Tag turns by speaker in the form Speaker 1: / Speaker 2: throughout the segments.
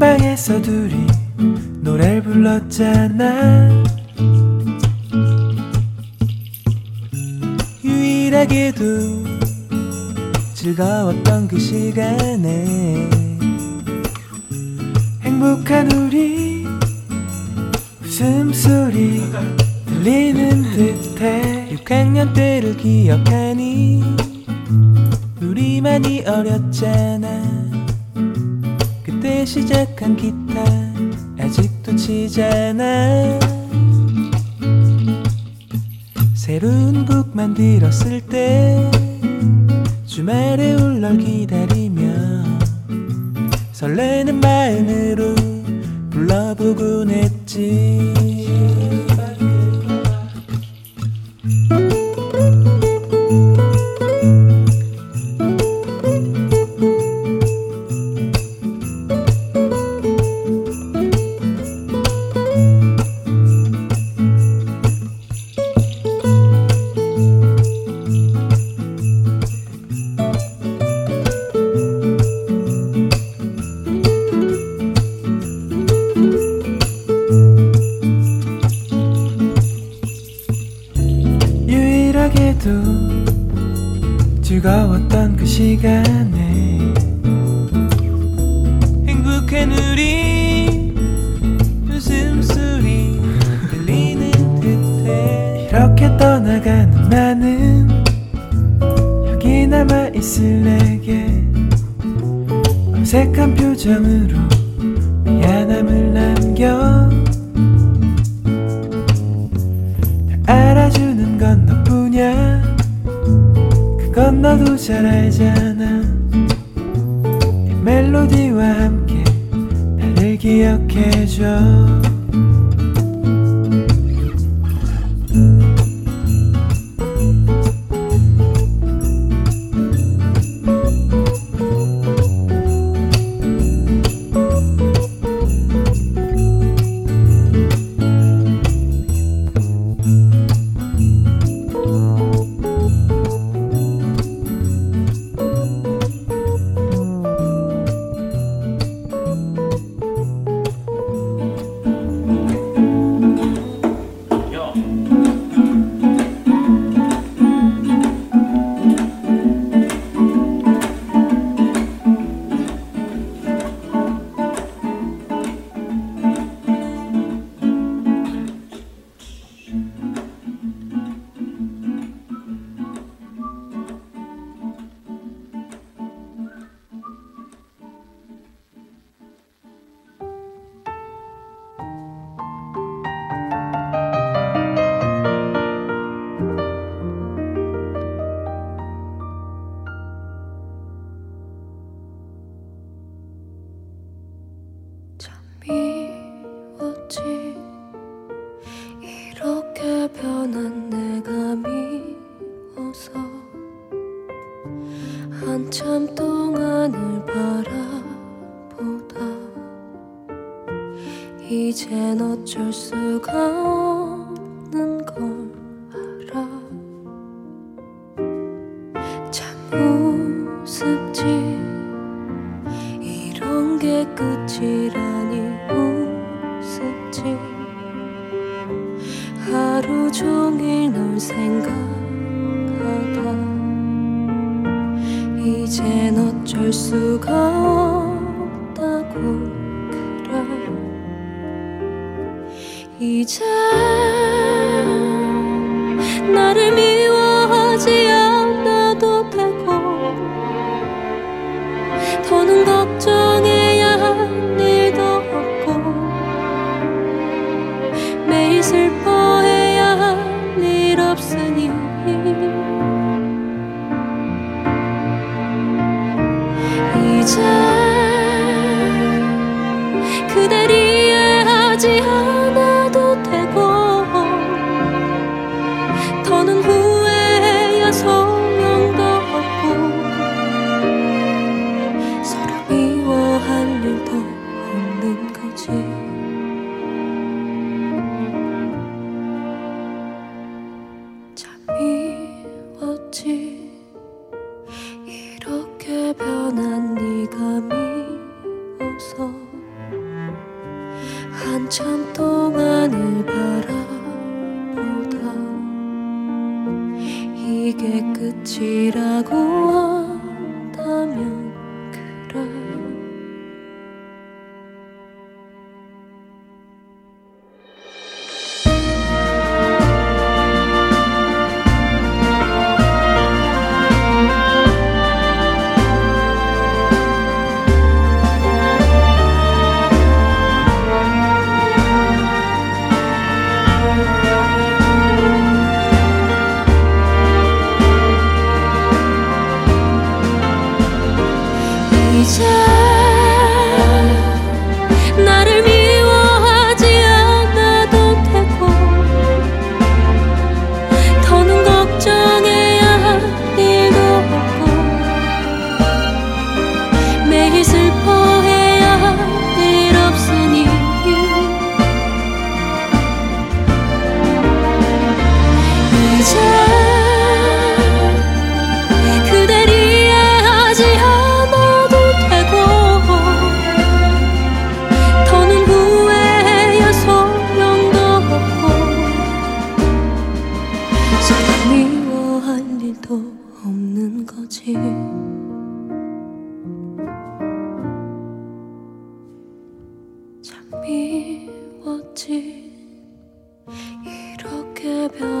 Speaker 1: 방에서 둘이 노래를 불렀잖아. 유일하게도 즐거웠던 그 시간에 행복한 우리 웃음소리 들리는 듯해 6학년 때를 기억하니 우리 많이 어렸잖아. 시작한 기타 아직도
Speaker 2: 치잖아. 새로운 곡 만들었을 때 주말에 울렁 기다리며 설레는 마음으로 불러보곤 했
Speaker 3: 색한 표정으로 미안함을 남겨 다 알아주는 건 너뿐이야. 그건 너도 잘 알잖아. 멜로디와 함께 나를 기억해줘.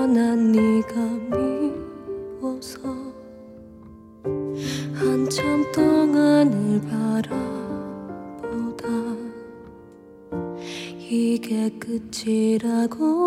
Speaker 3: 난 네가 미워서 한참 동안을 바라보다 이게 끝이라고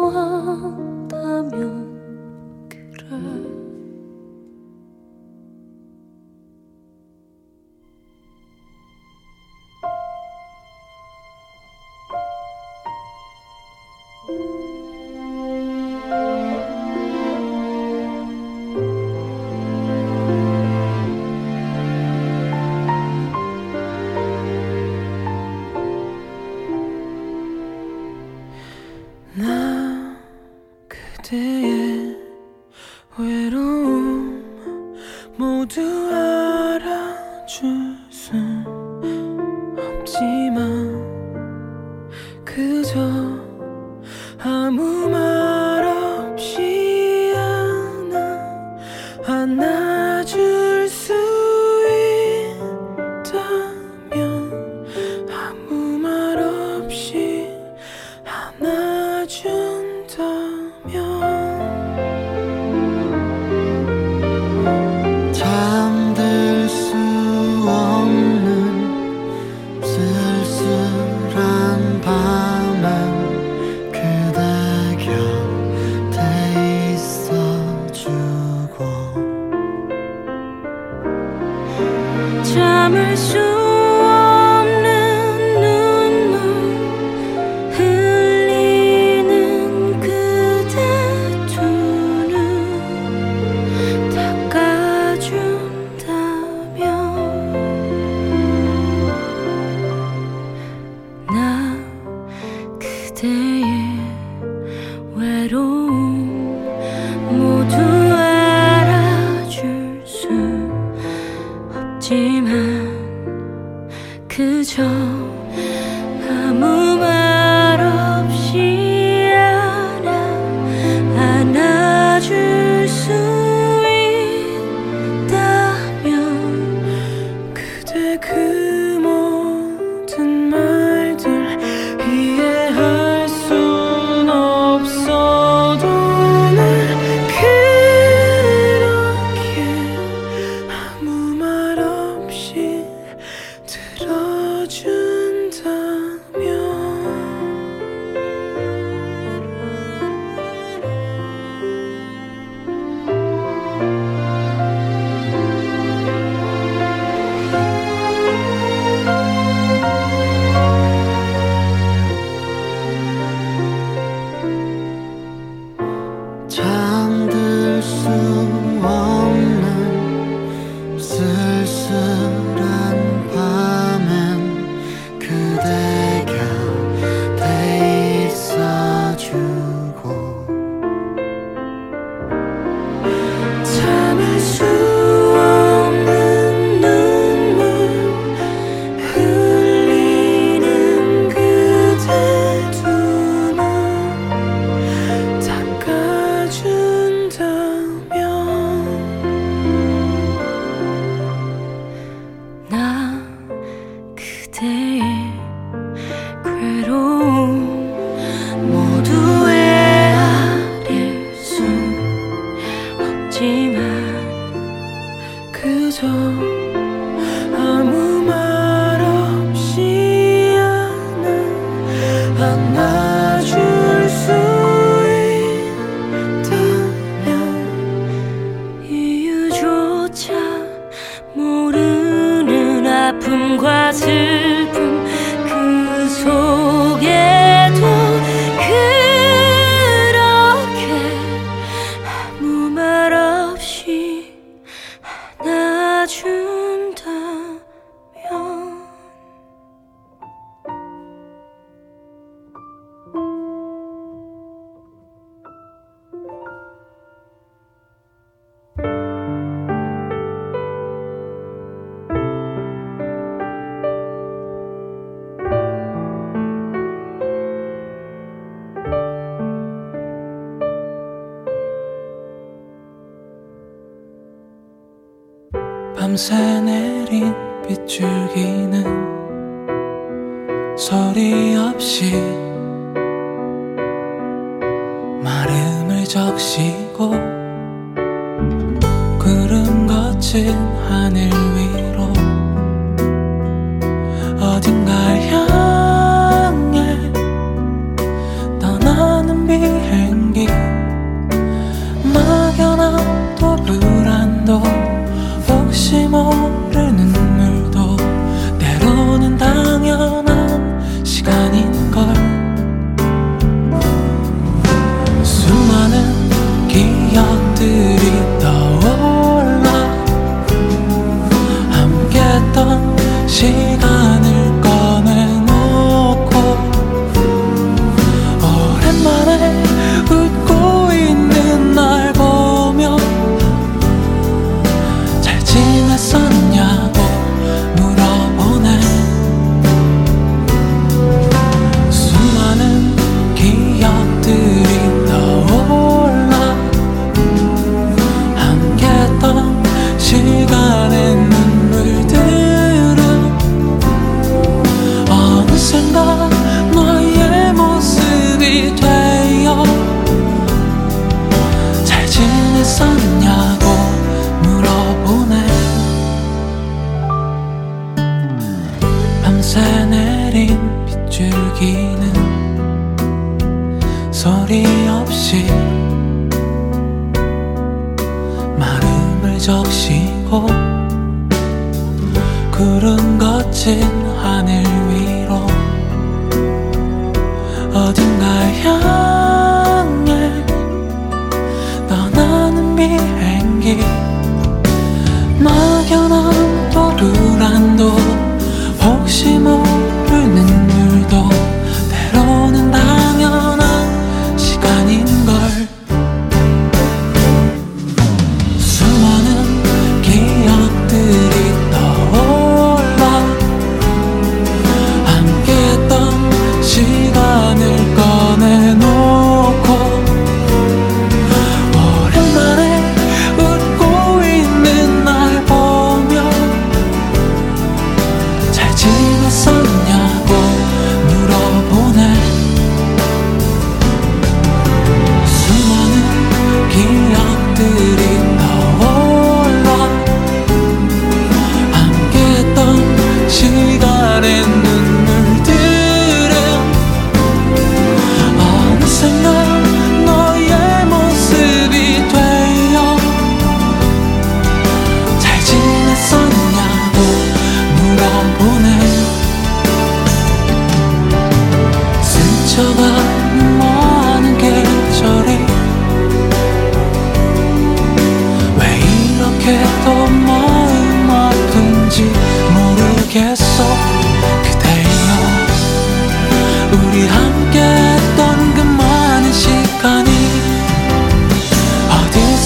Speaker 3: 적시고 구름 거친 하늘 위 푸른 거친 하늘 위로 어딘가 향해 떠나는 비행기. 막연한 또 불안도 혹시 모르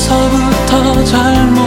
Speaker 3: 벌써부터 잘못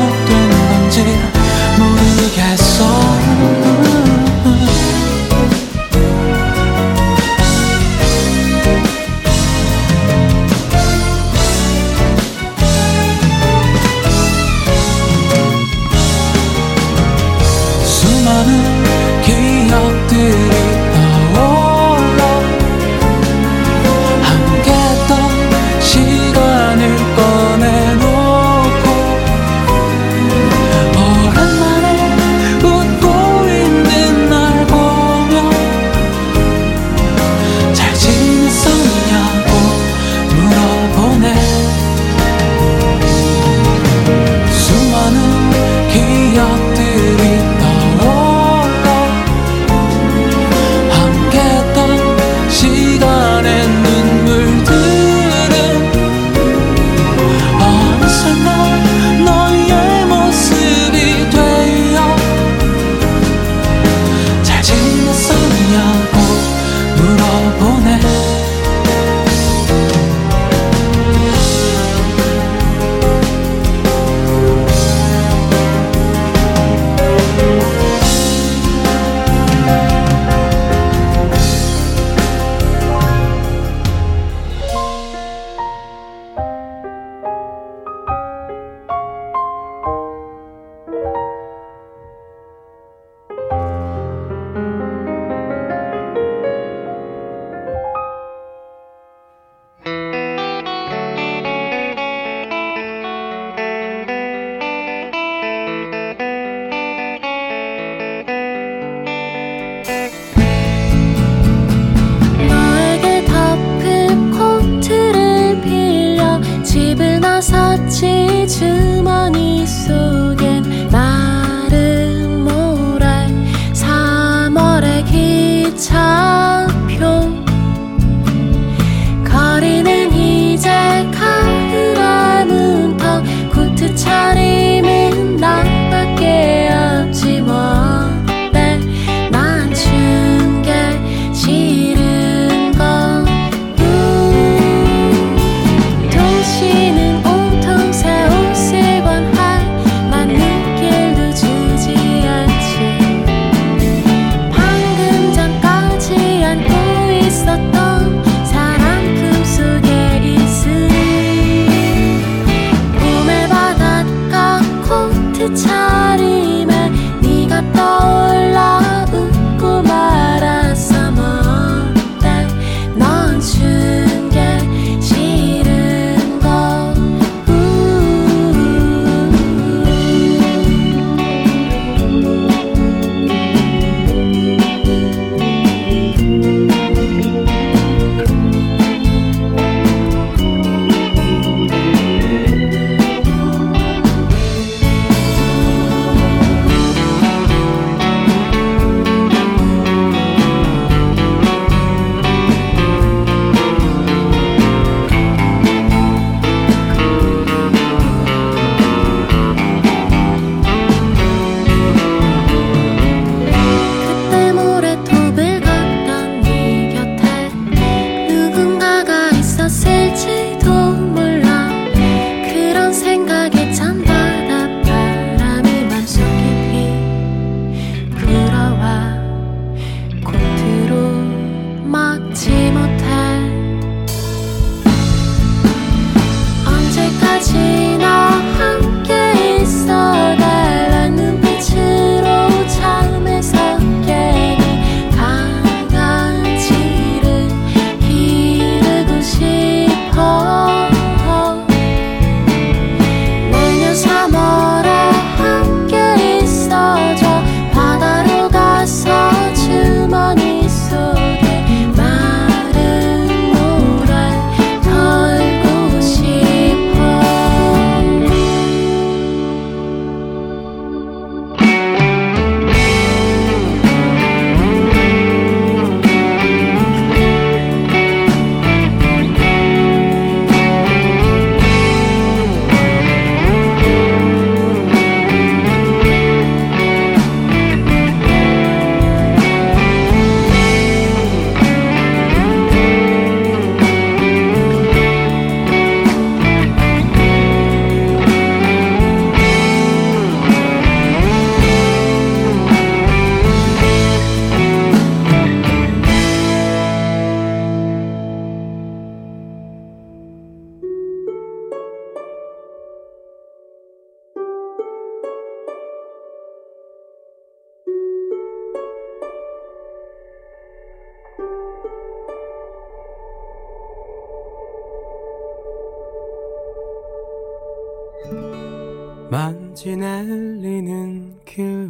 Speaker 3: 지
Speaker 1: 날리는 길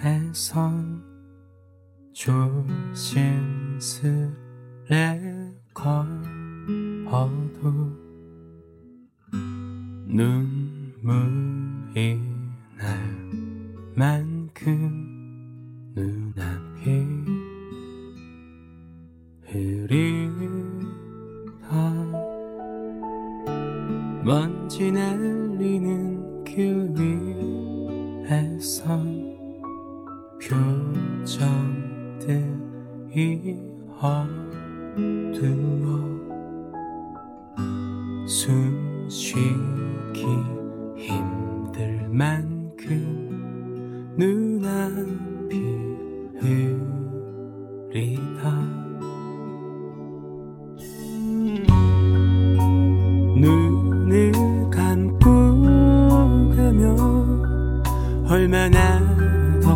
Speaker 1: 위에선 조심스레 걸어도 눈물이 날 만큼 눈앞이 흐리다. 먼지 날리는 길 위에선 표정들이 어두워 숨 쉬기 힘들 만큼 눈앞이 흐리다. 눈 얼마나 더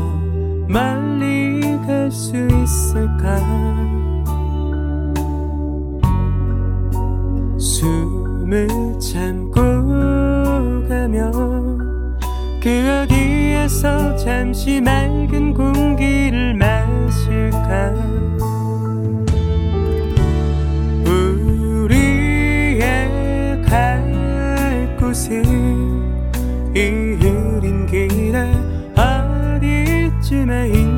Speaker 1: 멀리 갈 수 있을까? 숨을 참고 가면 그 어디에서 잠시 맑은 공기를 마실까? 우리의 갈 곳은 어디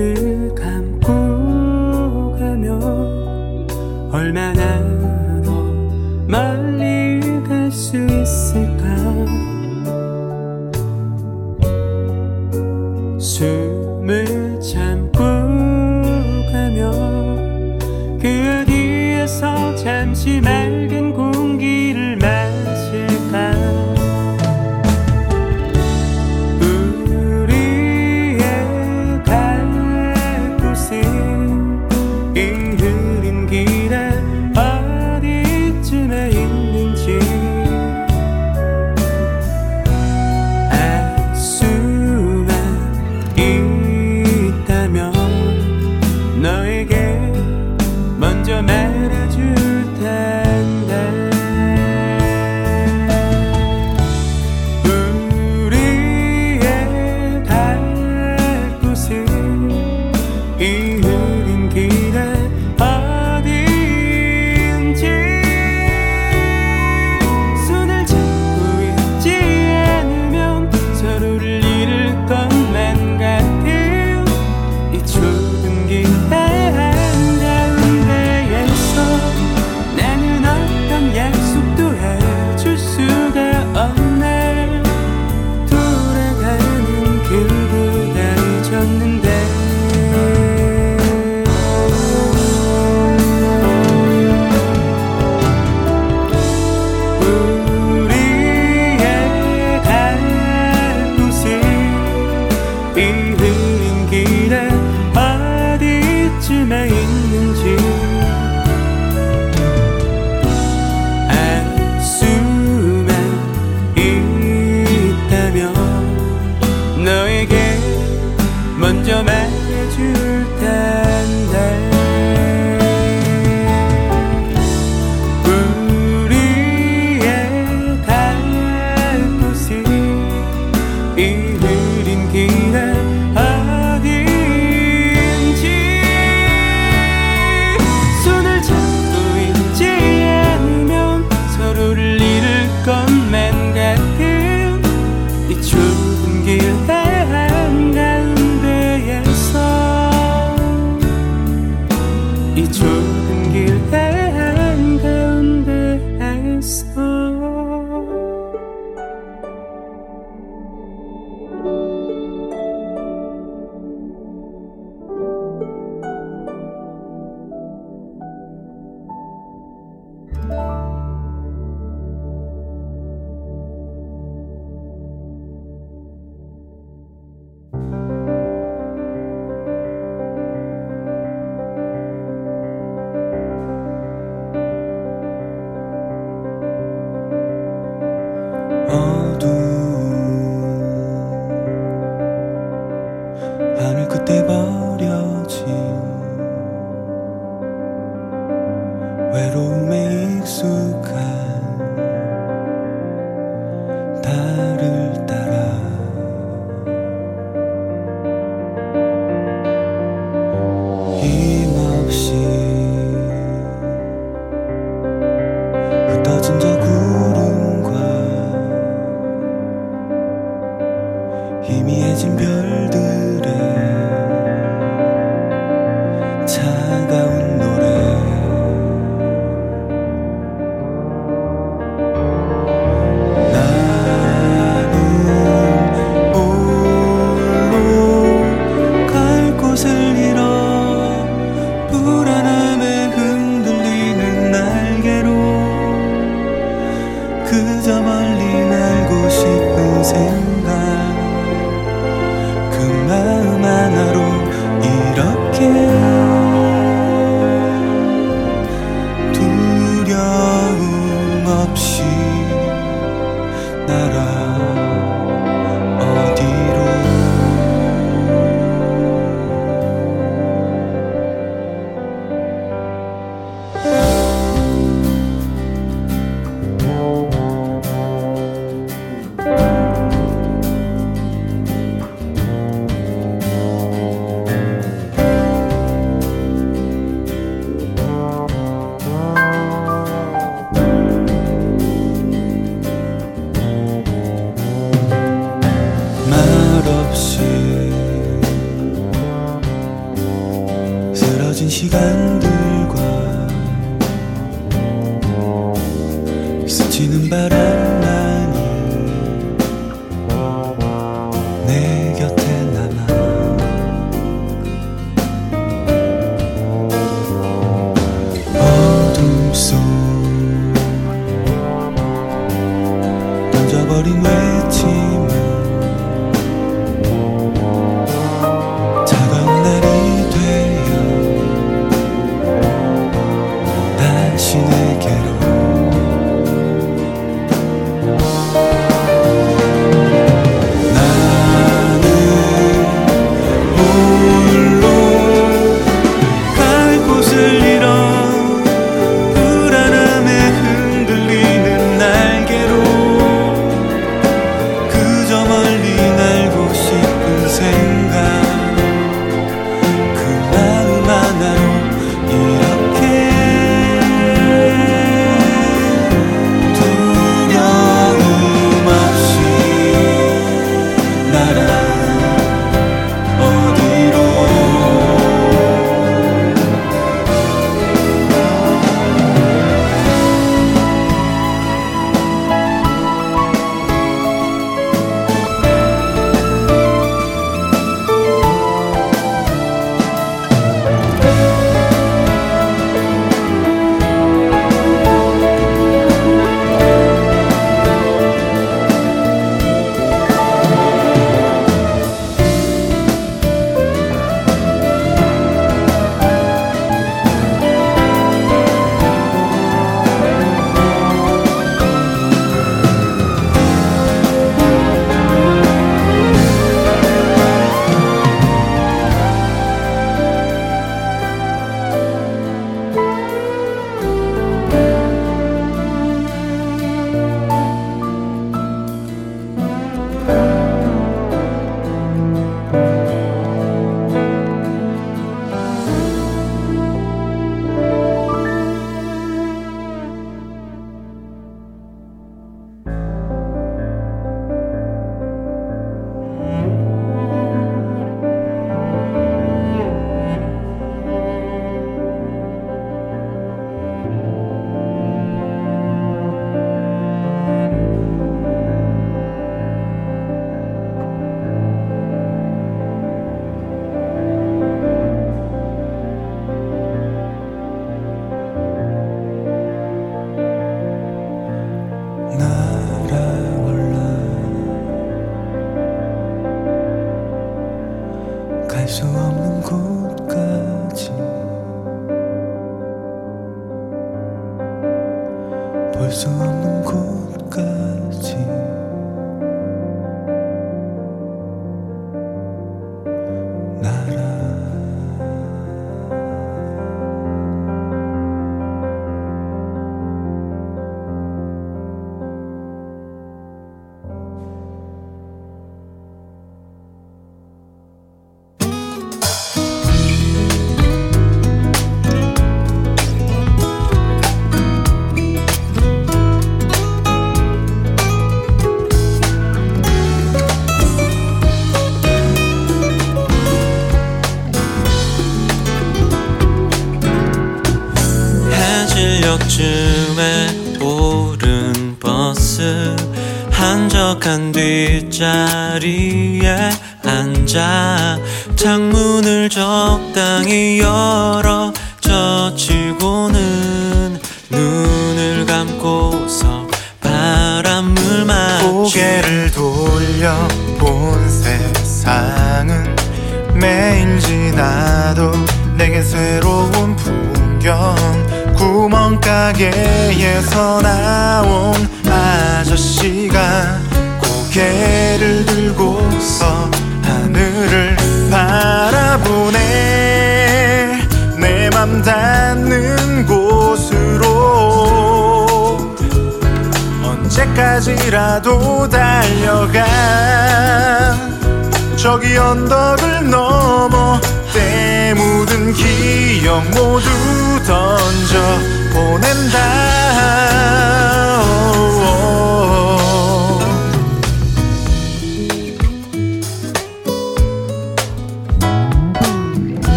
Speaker 1: 눈을 감고 가면 얼마 외로움에
Speaker 4: 익숙한 시간들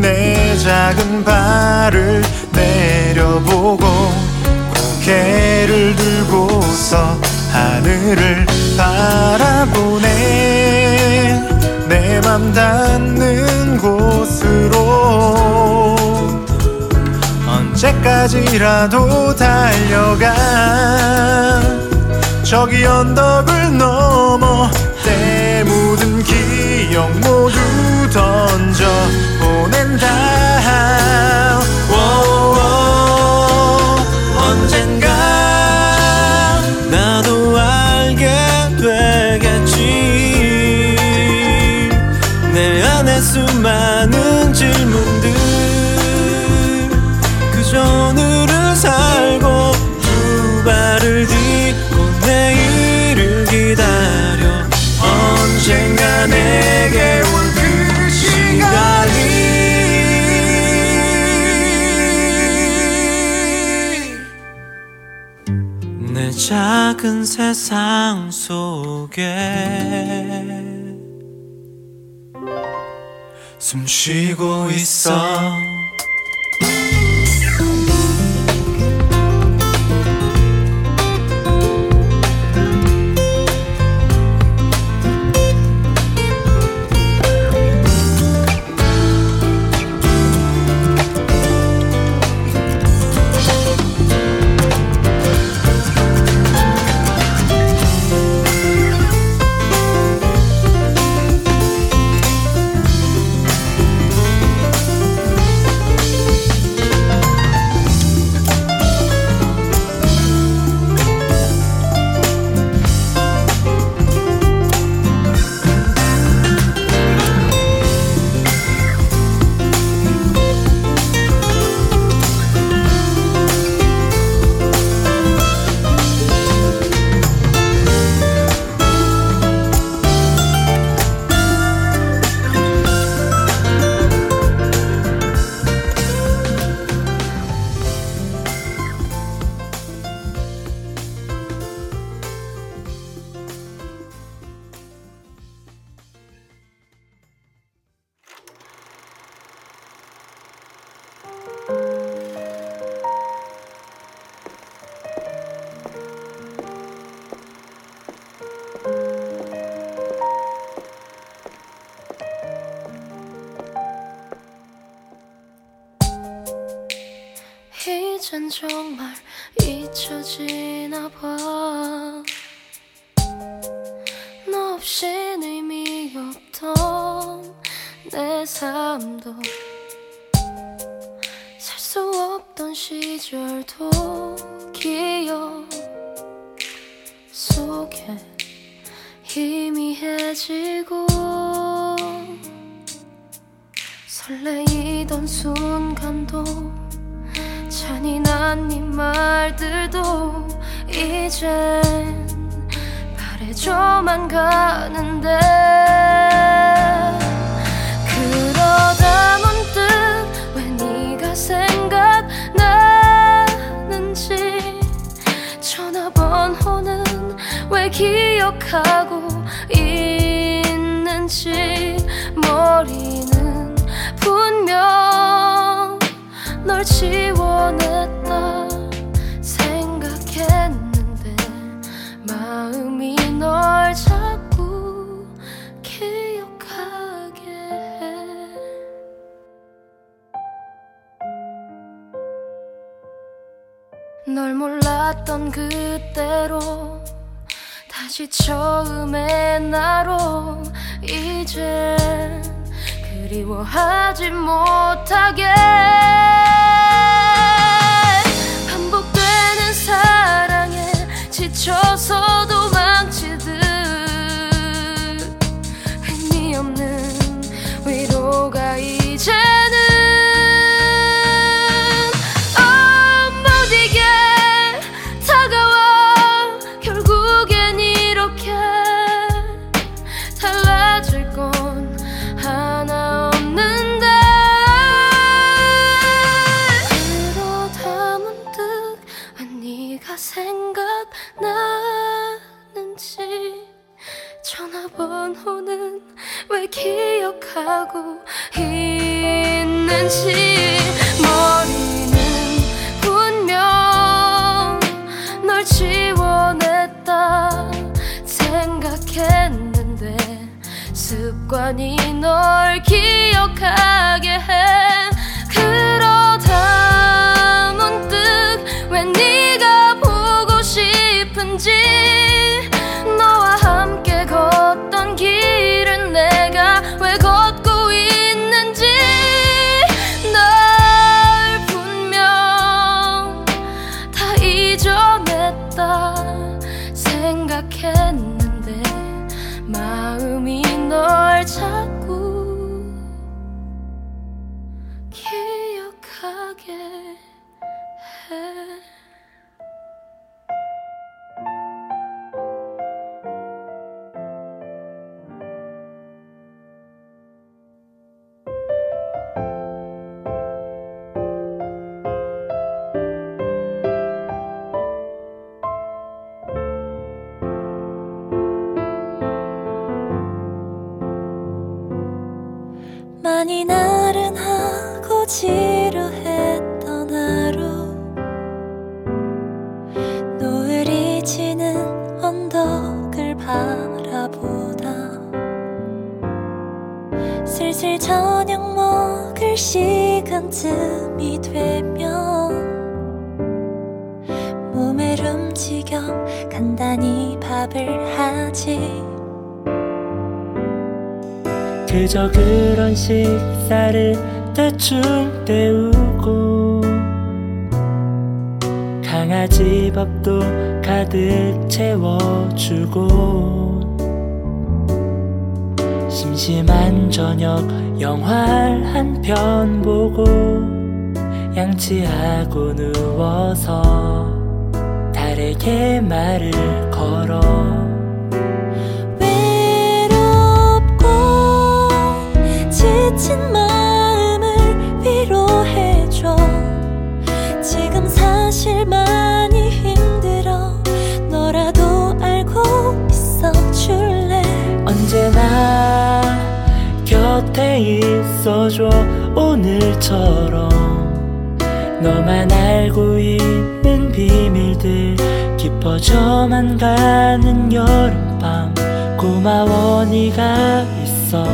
Speaker 4: 내 작은 발을 내려보고 고개를 들고서 하늘을 바라보네. 내 맘 닿는 곳으로 언제까지라도 달려가. 저기 언덕을 넘어
Speaker 1: 작은 세상 속에 숨 쉬고 있어.
Speaker 2: 이젠 정말 잊혀지나 봐. 너 없인 의미 없던 내 삶도 살 수 없던 시절도 기억 속에 희미해지고 설레이던 순간도 잔인한 네 말들도 이젠 바래져만 가는데. 그러다 문득 왜 네가 생각나는지 전화번호는 왜 기억하고 있는지 머리는 분명 널 지워 다시 처음의 나로 이제 그리워하지 못하게
Speaker 5: 식사를 대충 때우고 강아지 밥도 가득 채워주고 심심한 저녁 영화 한편 보고 양치하고 누워서 달에게 말을 걸어
Speaker 6: 지친 마음을 위로해줘. 지금 사실 많이 힘들어. 너라도 알고 있어 줄래?
Speaker 5: 언제나 곁에 있어줘 오늘처럼. 너만 알고 있는 비밀들 깊어져만 가는 여름밤. 고마워 네가 있어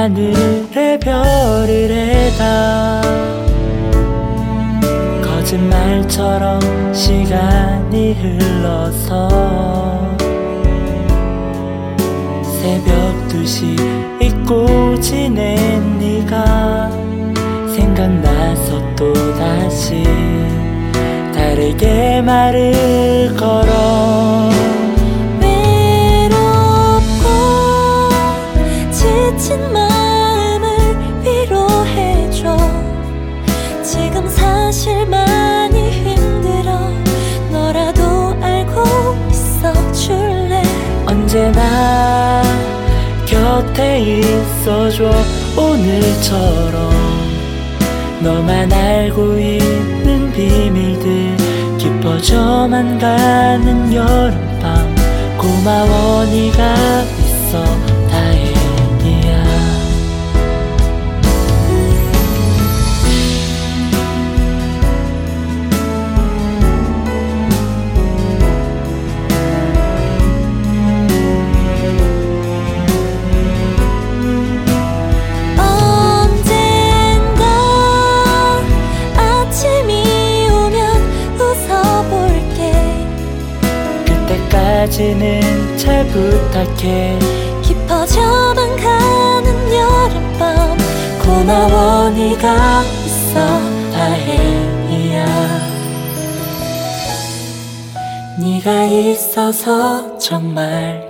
Speaker 5: 하늘의 별을 해다. 거짓말처럼 시간이 흘러서
Speaker 7: 새벽 2시 잊고 지낸 네가 생각나서 또 다시 다르게 말을 걸어. 곁에 있어줘. 오늘처럼 너만 알고 있는 비밀들. 깊어져만 가는 여름밤. 고마워 네가 당신은 잘 부탁해.
Speaker 8: 깊어져만 가는 여름밤
Speaker 7: 고마워 네가 있어 다행이야. 네가 있어서 정말